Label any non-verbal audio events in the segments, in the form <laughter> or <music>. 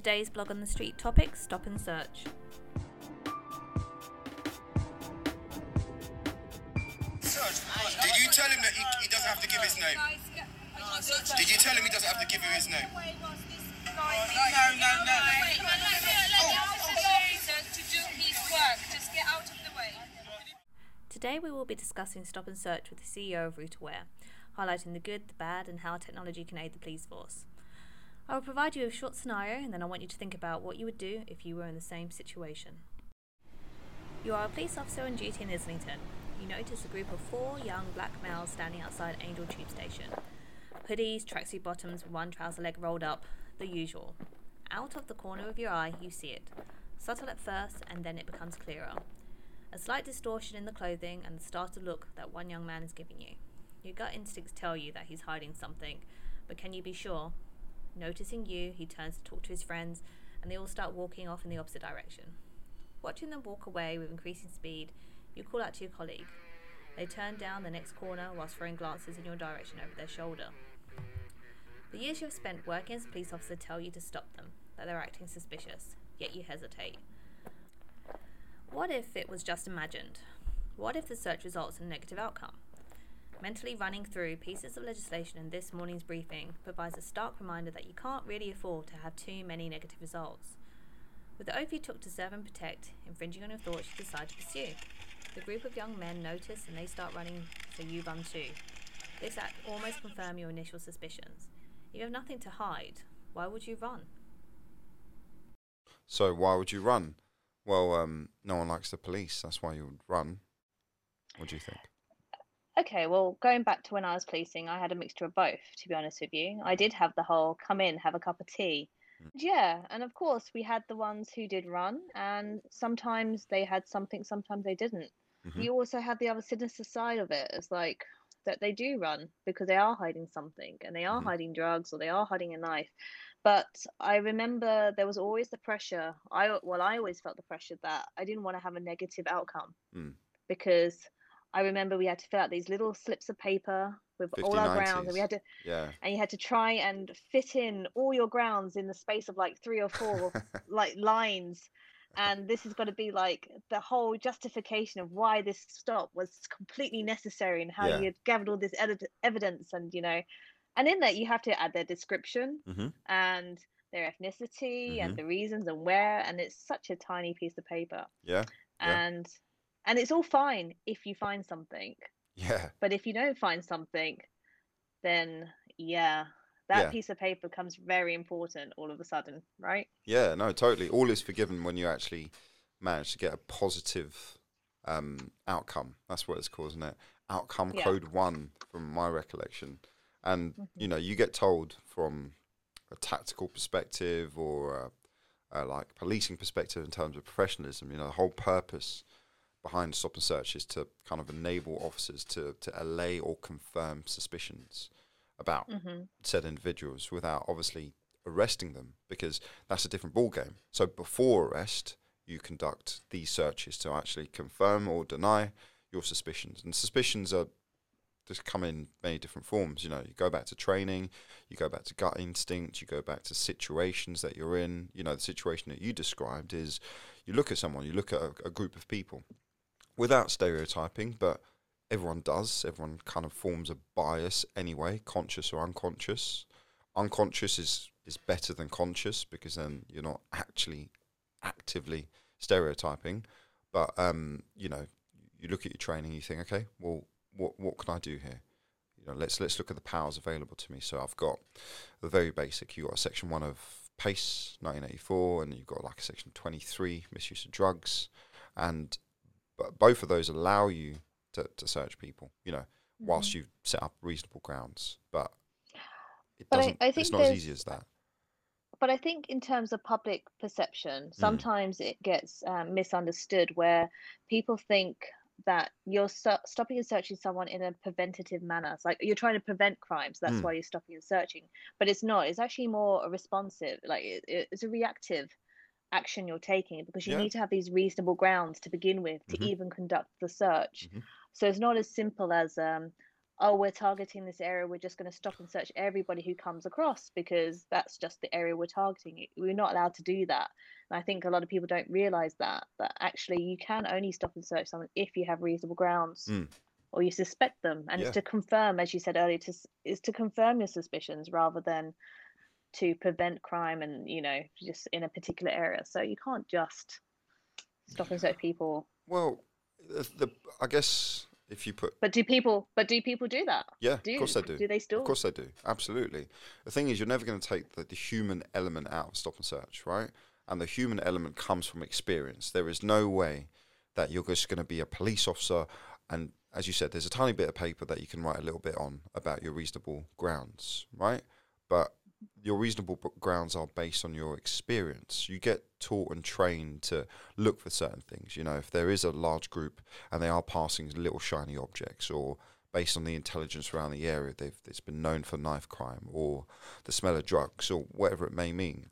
Today's blog on the street topic stop and search. Did you tell him that he, he doesn't have to give his name? Did you tell him he doesn't have to give you his name? No, no, no. To do his work, just get out of the way. Today we will be discussing stop and search with the CEO of RootAware, highlighting the good, the bad, and how technology can aid the police force. I will provide you with a short scenario and then I want you to think about what you would do if you were in the same situation. You are a police officer on duty in Islington. You notice a group of four young black males standing outside Angel Tube Station. Hoodies, tracksuit bottoms, one trouser leg rolled up, the usual. Out of the corner of your eye, you see it. Subtle at first, and then it becomes clearer. A slight distortion in the clothing and the startled look that one young man is giving you. Your gut instincts tell you that he's hiding something, but can you be sure? Noticing you, he turns to talk to his friends, and they all start walking off in the opposite direction. Watching them walk away with increasing speed, you call out to your colleague. They turn down the next corner whilst throwing glances in your direction over their shoulder. The years you have spent working as a police officer tell you to stop them, that they're acting suspicious, yet you hesitate. What if it was just imagined? What if the search results in a negative outcome? Mentally running through pieces of legislation in this morning's briefing provides a stark reminder that you can't really afford to have too many negative results. With the oath you took to serve and protect, infringing on your thoughts, you decide to pursue. The group of young men notice and they start running, so you run too. This act almost confirms your initial suspicions. You have nothing to hide. Why would you run? So why would you run? Well, um, no one likes the police. That's why you would run. What do you think? Okay, well, going back to when I was policing, I had a mixture of both, to be honest with you. I did have the whole come in, have a cup of tea. Yeah, and of course, we had the ones who did run, and sometimes they had something, sometimes they didn't. Mhm. You also had the other sinister side of it, it's like that they do run because they are hiding something and they are Mhm. hiding drugs or they are hiding a knife. But I remember there was always the pressure. I well, I always felt the pressure that I didn't want to have a negative outcome Mm. because I remember we had to fill out these little slips of paper with all our grounds, and we had to Yeah. and you had to try and fit in all your grounds in the space of like three or four <laughs> like lines and this is going to be like the whole justification of why this stop was completely necessary and how Yeah. you had gathered all this ed- evidence and you know and in that you have to add their description hmm and their ethnicity Mhm. and the reasons and where and it's such a tiny piece of paper Yeah. Yeah. and and it's all fine if you find something Yeah. but if you don't find something, then yeah, that Yeah. piece of paper becomes very important all of a sudden, right? Yeah. No, totally. All is forgiven when you actually manage to get a positive um, outcome. That's what it's called, isn't it? Outcome Yeah. code one, from my recollection. And Mhm. you know, you get told from a tactical perspective or a, a like policing perspective in terms of professionalism. You know, the whole purpose behind stop and search is to kind of enable officers to to allay or confirm suspicions about hmm said individuals without obviously arresting them because that's a different ball game. So before arrest, you conduct these searches to actually confirm or deny your suspicions, and suspicions are just come in many different forms. You know, you go back to training, you go back to gut instinct, you go back to situations that you're in. You know, the situation that you described is you look at someone, you look at a, a group of people, without stereotyping, but everyone does. Everyone kind of forms a bias anyway, conscious or unconscious. Unconscious is is better than conscious because then you're not actually actively stereotyping. But um, you know, you look at your training, you think, okay, well, what what can I do here? You know, let's let's look at the powers available to me. So I've got the very basic. You got a section one of PACE, 1984, and you've got like a section 23, misuse of drugs, and but both of those allow you to, to search people. You know, whilst you set up reasonable grounds, but it But doesn't. I it's think not as easy as that. But I think in terms of public Mm. perception, sometimes it gets um, misunderstood where people think that you're sto- stopping and searching someone in a preventative manner. It's like you're trying to prevent crimes. That's Mm. why you're stopping and searching. But it's not. It's actually more responsive, like it- it's a reactive action you're taking because you Yeah. need to have these reasonable grounds to begin with to Mhm. even conduct the search. Mhm. So it's not as simple as um, oh, we're targeting this area, we're just going to stop and search everybody who comes across because that's just the area we're targeting. We're not allowed to do that. And I think a lot of people don't realize that, that actually you can only stop and search someone if you have reasonable grounds. Mm. Or you suspect them, and Yeah. it's to confirm, as you said earlier, to is to confirm your suspicions rather than to prevent crime and you know just in a particular area. So you can't just stop and search people. Well, the, the I guess if you put But do people? But do people do that? yeah, Do of course they do. Do they still? Of course they do. Absolutely. The thing is, you're never going to take the, the human element out of stop and search, right? And the human element comes from experience. There is no way that you're just going to be a police officer and as you said, there's a tiny bit of paper that you can write a little bit on about your reasonable grounds, right? But your reasonable grounds are based on your experience. You get taught and trained to look for certain things. You know, if there is a large group and they are passing little shiny objects, or based on the intelligence around the area, they've it's been known for knife crime or the smell of drugs or whatever it may mean.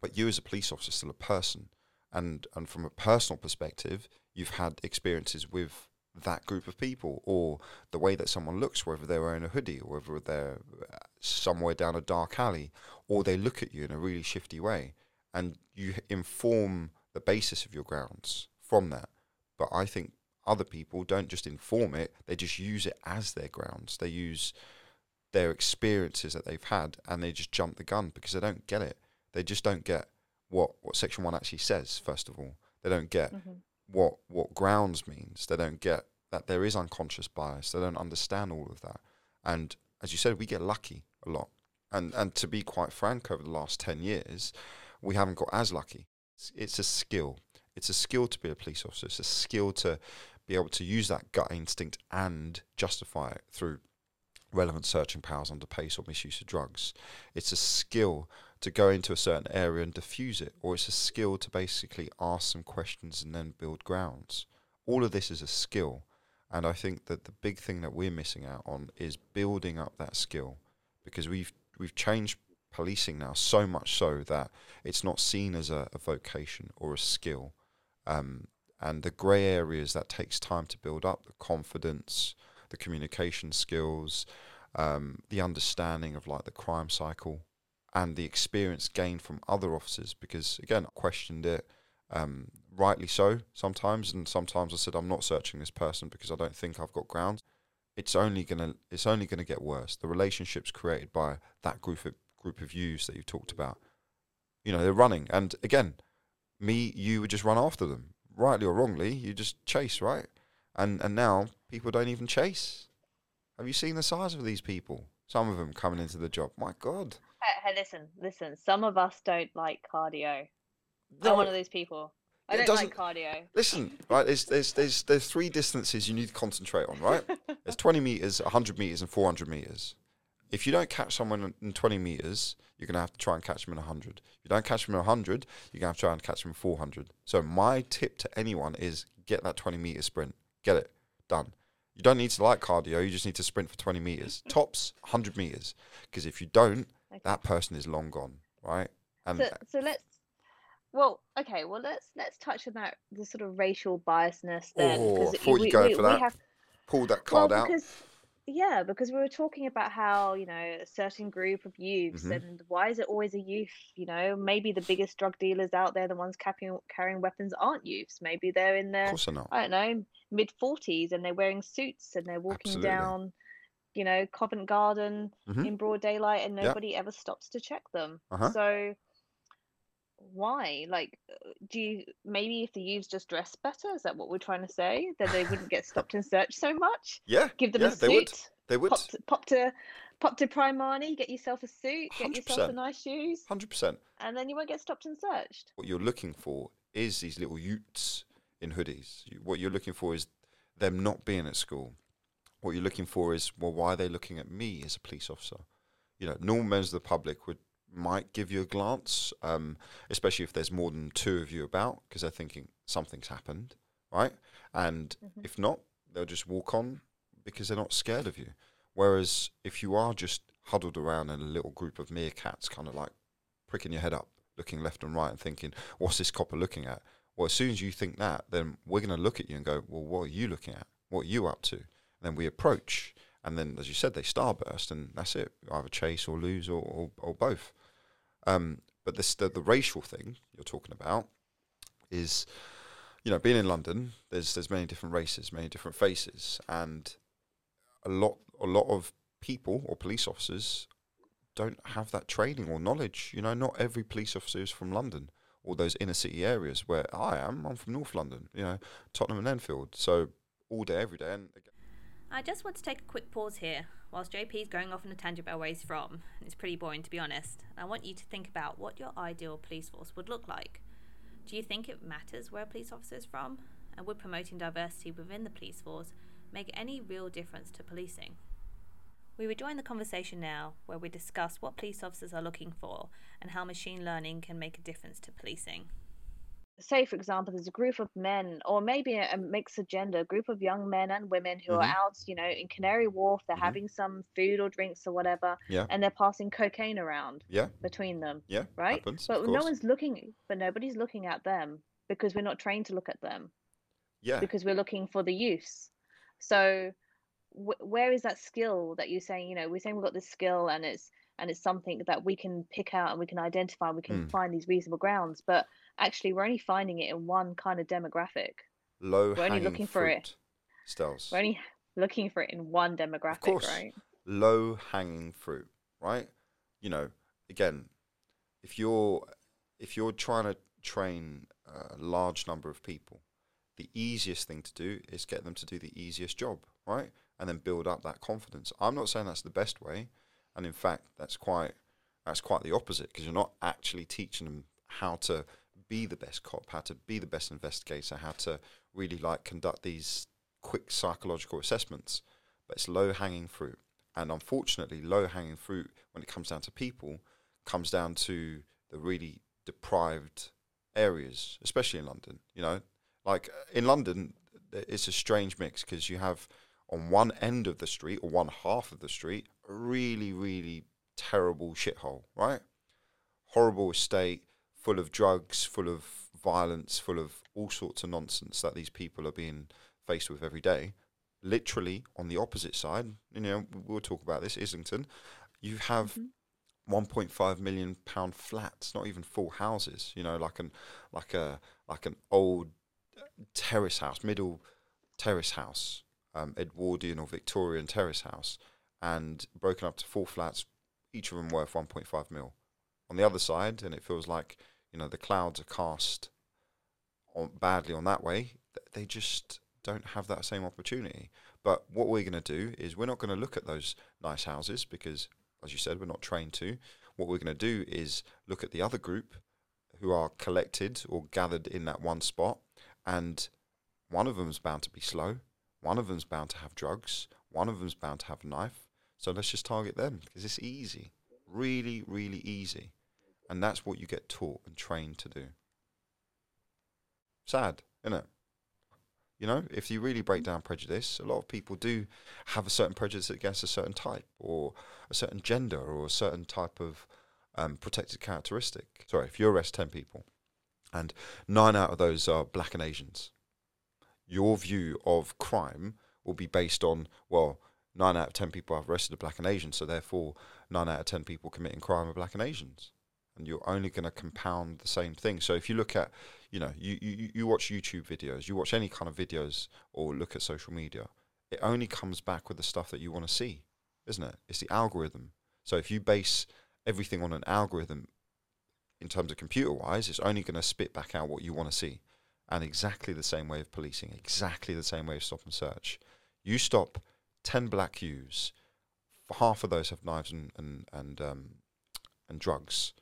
But you as a police officer still a person, and and from a personal perspective, you've had experiences with that group of people or the way that someone looks, whether they're wearing a hoodie or whether they're uh, somewhere down a dark alley, or they look at you in a really shifty way, and you inform the basis of your grounds from that. But I think other people don't just inform it; they just use it as their grounds. They use their experiences that they've had, and they just jump the gun because they don't get it. They just don't get what what Section One actually says. First of all, they don't get Mhm. What what grounds means. They don't get that there is unconscious bias. They don't understand all of that. And as you said, we get lucky a lot. And and to be quite frank, over the last ten years, we haven't got as lucky. It's, it's a skill. It's a skill to be a police officer. It's a skill to be able to use that gut instinct and justify it through relevant searching powers under PACE or misuse of drugs. It's a skill to go into a certain area and diffuse it, or it's a skill to basically ask some questions and then build grounds. All of this is a skill, and I think that the big thing that we're missing out on is building up that skill, because we've we've changed policing now so much so that it's not seen as a, a vocation or a skill, um, and the grey areas that takes time to build up, the confidence, the communication skills, um, the understanding of like the crime cycle, and the experience gained from other officers. Because again, I questioned it, um, rightly so sometimes, and sometimes I said I'm not searching this person because I don't think I've got grounds. It's only gonna it's only gonna get worse. The relationships created by that group of group of yous that you talked about, you know, they're running, and again, me, you would just run after them, rightly or wrongly, you just chase, right? And and now people don't even chase. Have you seen the size of these people? Some of them coming into the job. My God. Hey, hey, listen, listen. Some of us don't like cardio. No, I'm one of those people. I don't like cardio. Listen, right? There's there's there's there's three distances you need to concentrate on, right? <laughs> There's 20 meters, 100 meters, and 400 meters. If you don't catch someone in 20 meters, you're gonna have to try and catch them in 100. If you don't catch them in 100, you're gonna have to try and catch them in 400. So my tip to anyone is get that 20 meter sprint. Get it done. You don't need to like cardio. You just need to sprint for 20 meters. <laughs> Tops 100 meters. Because if you don't, Okay. that person is long gone, right? And So, so let's. Well, okay. Well, let's let's touch on that the sort of racial biasness then. Oh, I you'd we, go we, for we that. have pull that well card out. because yeah, because we were talking about how you know a certain group of youths Mhm. and why is it always a youth? You know, maybe the biggest drug dealers out there, the ones carrying carrying weapons, aren't youths. Maybe they're in Of their course they're not. I don't know, mid forties and they're wearing suits and they're walking Absolutely. down, you know, Covent Garden Mhm. in broad daylight and Yep. nobody ever stops to check them. Uh-huh. So why? Like, do you maybe if the youths just dress better? Is that what we're trying to say? That they wouldn't get <laughs> stopped and searched so much? Yeah, Give them yeah, a they would. suit. They would. Pop to, pop to pop to Primani, get yourself a suit, get yourself a 100%. nice shoes, Hundred percent. and then you won't get stopped and searched. What you're looking for is these little utes in hoodies. What you're looking for is them not being at school. What you're looking for is well, why are they looking at me as a police officer? You know, normal members of the public would might give you a glance, um, especially if there's more than two of you about, because they're thinking something's happened, right? And Mhm. if not, they'll just walk on because they're not scared of you. Whereas if you are just huddled around in a little group of meerkats, kind of like pricking your head up, looking left and right, and thinking, "What's this copper looking at?" Well, as soon as you think that, then we're going to look at you and go, "Well, what are you looking at? What are you up to?" Then we approach, and then as you said, they starburst, and that's it. Either chase or lose or or, or both. Um, but this the, the racial thing you're talking about is, you know, being in London, there's there's many different races, many different faces, and a lot a lot of people or police officers don't have that training or knowledge. You know, not every police officer is from London or those inner city areas where I am. I'm from North London, you know, Tottenham and Enfield. So all day, every day. And again, I just want to take a quick pause here. Whilst JP is going off on a tangent about where he's from, it's pretty boring to be honest, I want you to think about what your ideal police force would look like. Do you think it matters where a police officer is from? And would promoting diversity within the police force make any real difference to policing? We rejoin the conversation now, where we discuss what police officers are looking for and how machine learning can make a difference to policing. Say, for example, there's a group of men, or maybe a, a mixed gender, a group of young men and women who are Mhm. out, you know, in Canary Wharf. They're Mhm. having some food or drinks or whatever, Yeah. and they're passing cocaine around yeah, between them, yeah, right? happens. But no one's looking. But nobody's looking at them because we're not trained to look at them. yeah, because we're looking for the use. So wh- where is that skill that you're saying? You know, we're saying we've got this skill and it's and it's something that we can pick out and we can identify. We can Mm. find these reasonable grounds, but actually we're only finding it in one kind of demographic. low we're only looking for it. Stels. We're only looking for it in one demographic, of course. right? low hanging fruit, right? You know, again, if you're if you're trying to train a large number of people, the easiest thing to do is get them to do the easiest job, right? And then build up that confidence. I'm not saying that's the best way, and in fact, that's quite that's quite the opposite because you're not actually teaching them how to be the best cop, how to be the best investigator, how to really like conduct these quick psychological assessments. But it's low hanging fruit. And unfortunately, low hanging fruit, when it comes down to people, comes down to the really deprived areas, especially in London. You know, like uh, in London, it's a strange mix because you have on one end of the street or one half of the street a really, really terrible shithole, right? Horrible estate, full of drugs, full of violence, full of all sorts of nonsense that these people are being faced with every day literally on the opposite side, you know, we'll talk about this, Islington, you have 1.5 million pound flats, not even full houses, you know, like an like a like an old terrace house, middle terrace house, um, Edwardian or Victorian terrace house, and broken up to four flats, each of them worth 1.5 mil. On the other side, and it feels like you know the clouds are cast on badly on that way. They just don't have that same opportunity. But what we're going to do is we're not going to look at those nice houses because, as you said, we're not trained to. What we're going to do is look at the other group who are collected or gathered in that one spot, and one of them's bound to be slow, one of them's bound to have drugs, one of them's bound to have a knife. So let's just target them because it's easy, really, really easy, and that's what you get taught and trained to do. Sad, isn't it? You know, if you really break down prejudice, a lot of people do have a certain prejudice against a certain type or a certain gender or a certain type of um, protected characteristic. Sorry, if you arrest 10 people and nine out of those are black and Asians, your view of crime will be based on, well, nine out of 10 people have arrested a black and Asian, so therefore nine out of 10 people committing crime are black and Asians. And you're only going to compound the same thing. So if you look at you know, you, you, you watch YouTube videos, you watch any kind of videos or look at social media, it only comes back with the stuff that you want to see, isn't it? It's the algorithm. So if you base everything on an algorithm in terms of computer wise, it's only going to spit back out what you want to see. And exactly the same way of policing, exactly the same way of stop and search. You stop 10 black youths, half of those have knives and, and, and, um, and drugs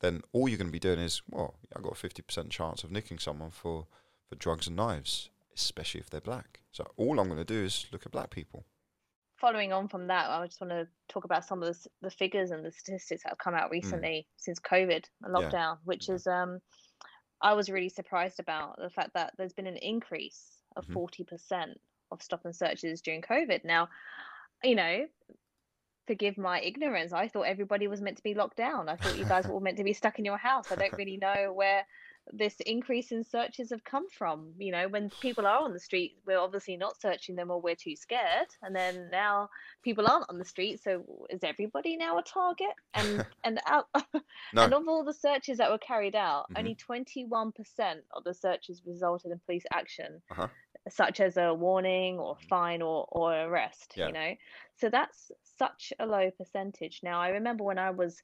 then all you're going to be doing is, well, I've got a 50% chance of nicking someone for, for drugs and knives, especially if they're black. So all I'm going to do is look at black people. Following on from that, I just want to talk about some of the, the figures and the statistics that have come out recently since COVID and Mm. Yeah. lockdown, which Yeah. is um, I was really surprised about the fact that there's been an increase of Mhm. 40% of stop and searches during COVID. Now, you know, forgive my ignorance. I thought everybody was meant to be locked down. I thought you guys were all meant to be stuck in your house. I don't really know where this increase in searches have come from. You know, when people are on the street, we're obviously not searching them or we're too scared. And then now people aren't on the street, so is everybody now a target? And <laughs> and out <laughs> No. and of all the searches that were carried out, Mhm. only 21% of the searches resulted in police action, Uh-huh. Such as a warning or fine or or arrest. Yeah. You know, so that's such a low percentage. Now I remember when I was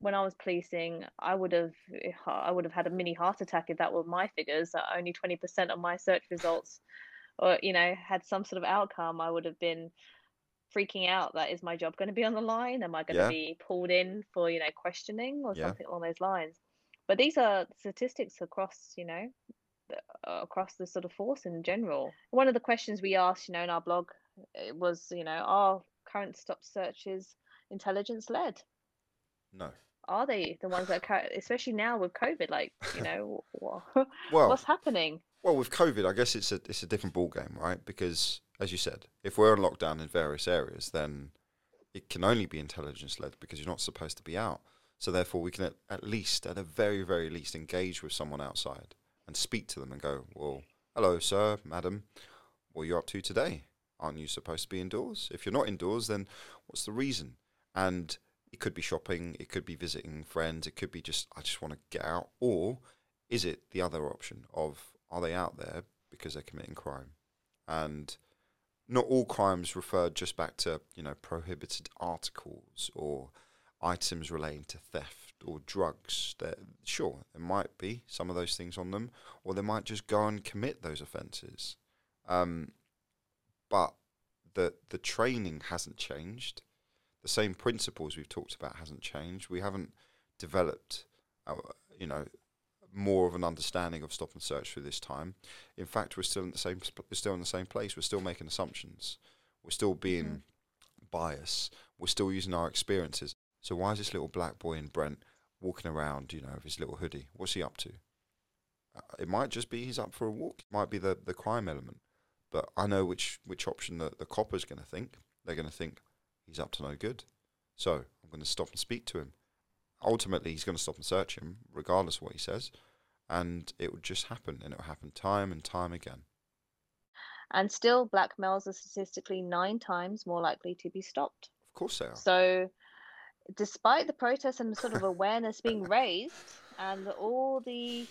when I was policing, I would have I would have had a mini heart attack if that were my figures. That only 20% of my search results, or you know, had some sort of outcome. I would have been freaking out. That is my job going to be on the line? Am I going to Yeah. be pulled in for you know questioning or Yeah. something along those lines? But these are statistics across you know uh, Uh, across the sort of force in general. One of the questions we asked, you know, in our blog, it was, you know, are current stop searches intelligence led? No. are they the ones that especially now with covid like you know <laughs> <laughs> Well, what's happening Well, with COVID, I guess it's a it's a different ball game, right? Because as you said, if we're on lockdown in various areas, then it can only be intelligence led because you're not supposed to be out. So therefore, we can at, at least, at a very very least, engage with someone outside and speak to them and go, "Well, hello, sir, madam, what are you up to today? Aren't you supposed to be indoors? If you're not indoors, then what's the reason?" And it could be shopping, it could be visiting friends, it could be just I just want to get out, or is it the other option of are they out there because they're committing crime? And not all crimes refer just back to you know prohibited articles or items relating to theft or drugs. There, sure, there might be some of those things on them, or they might just go and commit those offences. Um, but the the training hasn't changed. The same principles we've talked about hasn't changed. We haven't developed, uh, you know, more of an understanding of stop and search through this time. In fact, we're still in the same sp- we're still in the same place. We're still making assumptions. We're still being biased. We're still using our experiences. So why is this little black boy in Brent walking around, you know, with his little hoodie? What's he up to? Uh, It might just be he's up for a walk. It might be the, the crime element. But I know which, which option the, the copper's going to think. They're going to think he's up to no good. So I'm going to stop and speak to him. Ultimately, he's going to stop and search him, regardless of what he says. And it would just happen. And it will happen time and time again. and still black males are statistically nine times more likely to be stopped Of course they are. so despite the protests and sort of awareness being raised and all the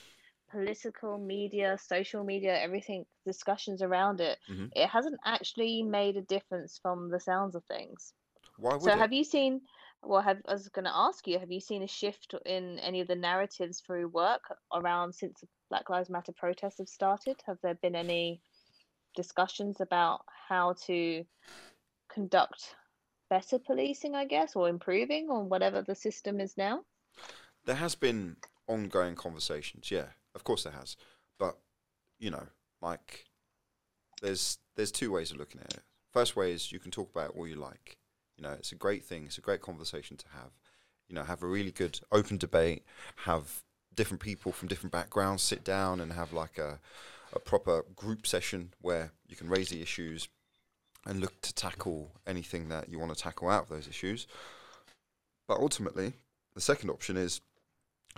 political media social media everything discussions around it Mhm. it hasn't actually made a difference from the sounds of things Why would So it? have you seen? Well, have, I was going to ask you, have you seen a shift in any of the narratives through work around since the Black Lives Matter protests have started? Have there been any discussions about how to conduct better policing, I guess, or improving on whatever the system is now? There has been ongoing conversations, yeah, of course there has. But you know, like there's there's two ways of looking at it. First way is you can talk about all you like. You know, it's a great thing. It's a great conversation to have. You know, have a really good open debate. Have different people from different backgrounds sit down and have like a a proper group session where you can raise the issues and look to tackle anything that you want to tackle out of those issues. But ultimately, the second option is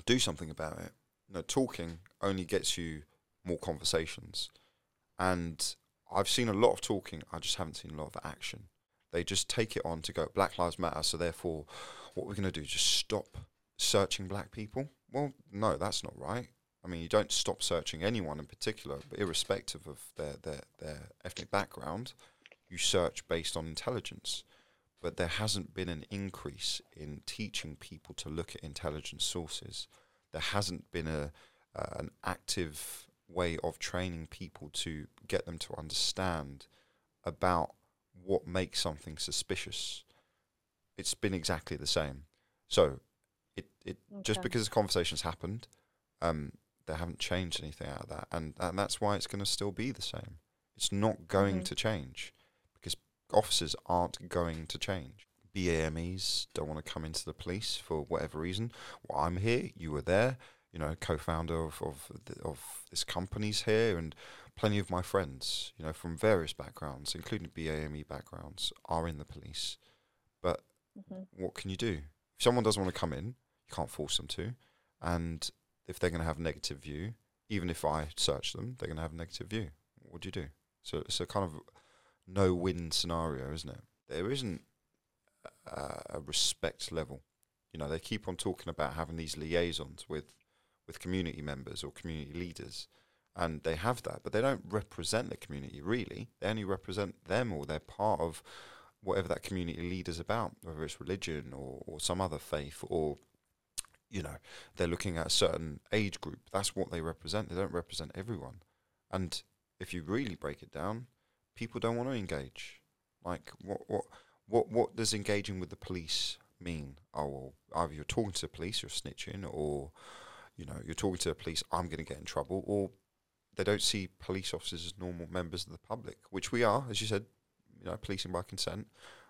do something about it. You know, talking only gets you more conversations. And I've seen a lot of talking, I just haven't seen a lot of action. They just take it on to go Black Lives Matter, so therefore what we're gonna do is just stop searching black people? Well, no, that's not right. I mean you don't stop searching anyone in particular, but irrespective of their, their, their ethnic background, you search based on intelligence but there hasn't been an increase in teaching people to look at intelligence sources. There hasn't been a uh, an active way of training people to get them to understand about what makes something suspicious. It's been exactly the same. So, it, it just because the conversations happened, um, they haven't changed anything out of that, and and that's why it's going to still be the same. It's not going Mhm. to change officers aren't going to change. BAMEs don't want to come into the police for whatever reason. Well, I'm here, you were there, you know, co-founder of of, the, of this company's here, and plenty of my friends, you know, from various backgrounds, including BAME backgrounds, are in the police. But Mhm. what can you do? If someone doesn't want to come in, you can't force them to, and if they're going to have a negative view, even if I search them, they're going to have a negative view. What do you do? So it's a kind of no-win scenario, isn't it? There isn't a, a respect level. You know, they keep on talking about having these liaisons with with community members or community leaders, and they have that, but they don't represent the community really. They only represent them, or they're part of whatever that community leader's about, whether it's religion or, or some other faith, or you know, they're looking at a certain age group. That's what they represent. They don't represent everyone. And if you really break it down, people don't want to engage. Like what what what what does engaging with the police mean? Oh well, either you're talking to the police, you're snitching, or you know, you're talking to the police, I'm going to get in trouble, or they don't see police officers as normal members of the public, which we are, as you said, you know, policing by consent.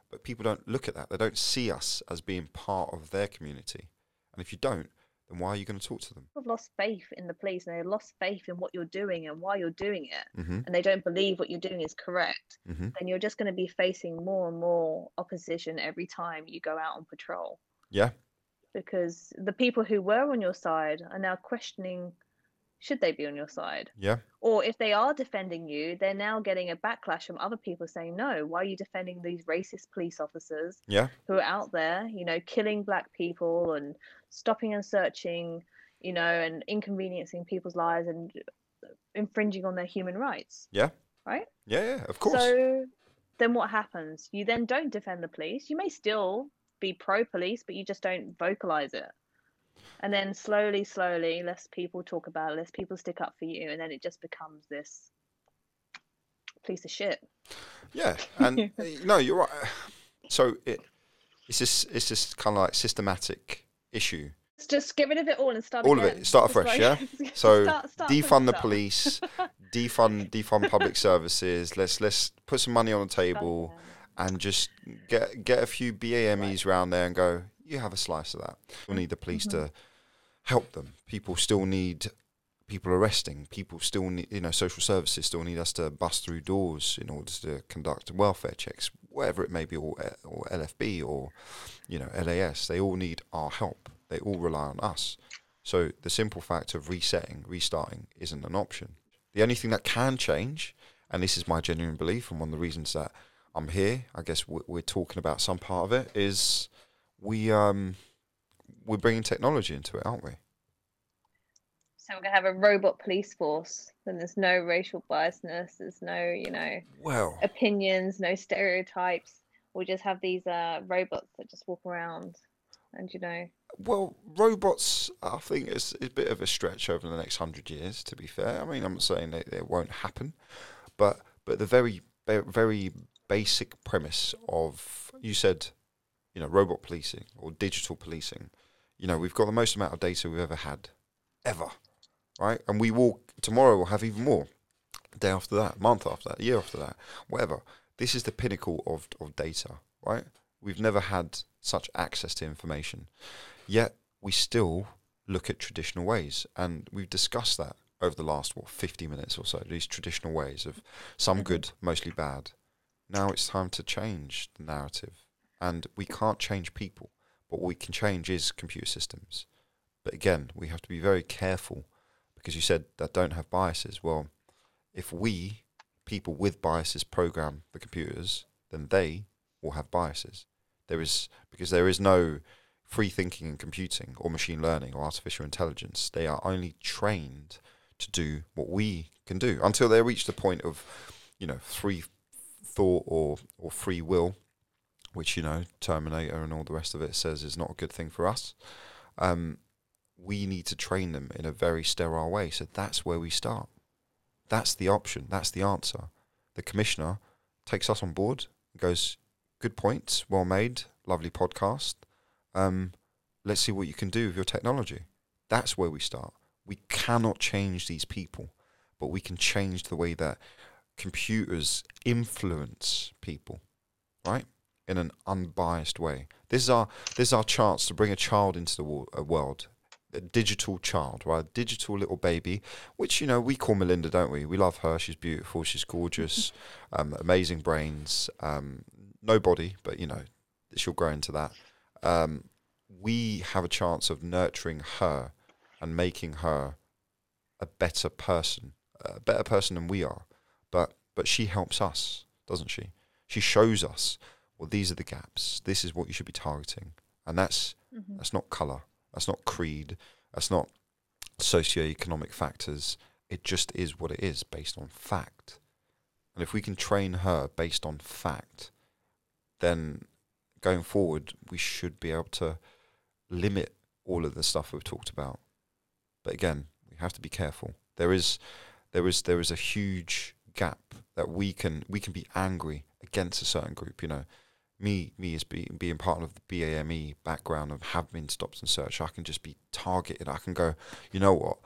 But people don't look at that. They don't see us as being part of their community. And if you don't, then why are you going to talk to them? People have lost faith in the police and they've lost faith in what you're doing and why you're doing it, Mm-hmm. and they don't believe what you're doing is correct, Mm-hmm. then you're just going to be facing more and more opposition every time you go out on patrol. Yeah. Because the people who were on your side are now questioning should they be on your side? Yeah. Or if they are defending you, they're now getting a backlash from other people saying, no, why are you defending these racist police officers Yeah. who are out there, you know, killing black people and stopping and searching, you know, and inconveniencing people's lives and infringing on their human rights. Yeah. Right? Yeah. Yeah. Of course. So then what happens? You then don't defend the police. You may still be pro police, but you just don't vocalize it. And then slowly, slowly, less people talk about it, less people stick up for you, and then it just becomes this piece of shit. Yeah, and uh, <laughs> no, you're right. So it it's just it's just kind of like systematic issue. Just get rid of it all and start All of it, start afresh, yeah. <laughs> So start- start defund the start. police, <laughs> defund defund public services. Let's let's put some money on the table and just get get a few BAMEs around there and go. You have a slice of that. We need the police Mm-hmm. to help them. People still need people arresting. People still need, you know, social services still need us to bust through doors in order to conduct welfare checks, whatever it may be, or or LFB or you know LAS. They all need our help. They all rely on us. So the simple fact of resetting, restarting, isn't an option. The only thing that can change, and this is my genuine belief, and one of the reasons that I'm here, I guess we're, we're talking about some part of it, is we um we're bringing technology into it, aren't we? So we're gonna have a robot police force. Then there's no racial biasness. There's no, you know, Well, opinions, no stereotypes. We'll just have these uh, robots that just walk around, and you know, well, robots. I think is is a bit of a stretch over the next hundred years. To be fair, I mean, I'm not saying that it won't happen, but but the very very basic premise of you said, you know, robot policing or digital policing. You know, we've got the most amount of data we've ever had, ever, right? And we will tomorrow. We'll have even more. Day after that, month after that, year after that, whatever. This is the pinnacle of of data, right? We've never had such access to information, yet we still look at traditional ways, and we've discussed that over the last what fifty minutes or so. These traditional ways of some mm-hmm. good, mostly bad. Now it's time to change the narrative, and we can't change people, but what we can change is computer systems. But again, we have to be very careful because you said that don't have biases. Well, if we people with biases program the computers, then they will have biases. There is because there is no free thinking in computing or machine learning or artificial intelligence. They are only trained to do what we can do until they reach the point of, you know, free thought or or free will, which you know Terminator and all the rest of it says is not a good thing for us. Um, we need to train them in a very sterile way. So that's where we start. That's the option. That's the answer. The commissioner takes us on board, goes, good points, well made, lovely podcast. Um, let's see what you can do with your technology. That's where we start. We cannot change these people, but we can change the way that computers influence people, right? In an unbiased way. This is our this is our chance to bring a child into the wo- uh, world, a digital child, right? A digital little baby, which you know we call Melinda, don't we? We love her. She's beautiful. She's gorgeous. <laughs> um, amazing brains. Um, no body, but you know she'll grow into that. Um, we have a chance of nurturing her and making her a better person, a better person than we are. But but she helps us, doesn't she? She shows us, well, these are the gaps. This is what you should be targeting, and that's Mhm. that's not color. That's not creed. That's not socioeconomic factors. It just is what it is based on fact. And if we can train her based on fact, then going forward, we should be able to limit all of the stuff we've talked about. But again, we have to be careful. There is, there is, there is a huge gap that we can we can be angry against a certain group. You know, me me as being being part of the BAME background of having stopped and search. I can just be targeted. I can go, you know what?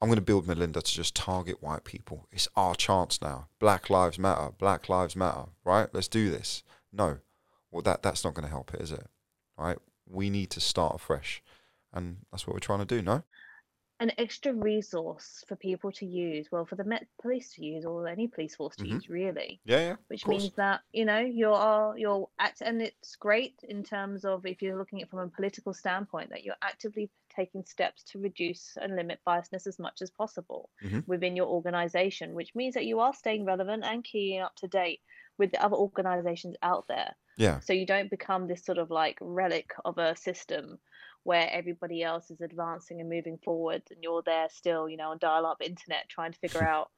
I'm going to build Melinda to just target white people. It's our chance now. Black lives matter. Black lives matter. Right? Let's do this. No, well that that's not going to help it, is it? Right? We need to start afresh, and that's what we're trying to do. No. An extra resource for people to use, well, for the Met Police to use, or any police force to Mhm. use, really. Yeah, yeah. which means that you know you're you're act and it's great in terms of if you're looking at it from a political standpoint that you're actively taking steps to reduce and limit biasness as much as possible Mhm. within your organization which means that you are staying relevant and keying up to date with the other organizations out there Yeah. so you don't become this sort of like relic of a system where everybody else is advancing and moving forward and you're there still you know on dial up internet trying to figure <laughs> out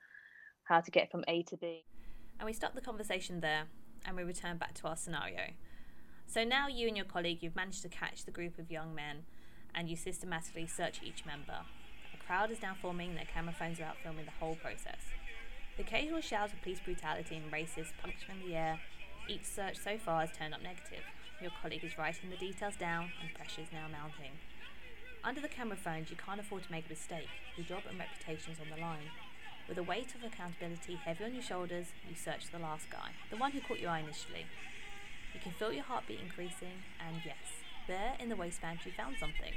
how to get from a to b And we stop the conversation there and we return back to our scenario. So now you and your colleague, you've managed to catch the group of young men and you systematically search each member. A crowd is now forming, and their camera phones are out filming the whole process. The occasional shouts of police brutality and racist puncturing in the air, each search so far has turned up negative. Your colleague is writing the details down and pressure is now mounting. Under the camera phones, you can't afford to make a mistake. Your job and reputation is on the line. With the weight of accountability heavy on your shoulders, you search the last guy, the one who caught your eye initially. You can feel your heartbeat increasing, and yes, there in the waistband you found something.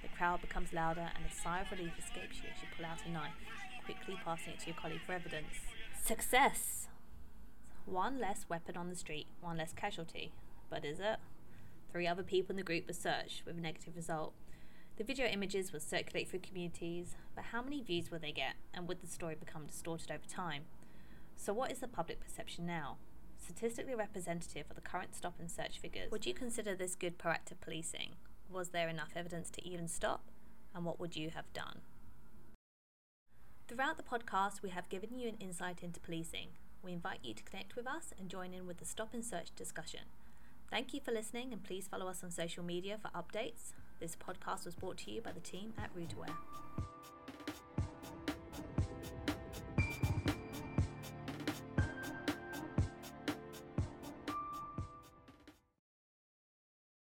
The crowd becomes louder, and a sigh of relief escapes you as you pull out a knife, quickly passing it to your colleague for evidence. Success! One less weapon on the street, one less casualty. But is it? Three other people in the group were searched with a negative result. The video images would circulate through communities, but how many views will they get, and would the story become distorted over time? So, what is the public perception now? Statistically representative of the current stop and search figures, would you consider this good proactive policing? Was there enough evidence to even stop? And what would you have done? Throughout the podcast, we have given you an insight into policing. We invite you to connect with us and join in with the stop and search discussion. Thank you for listening, and please follow us on social media for updates. This podcast was brought to you by the team at Rootaware.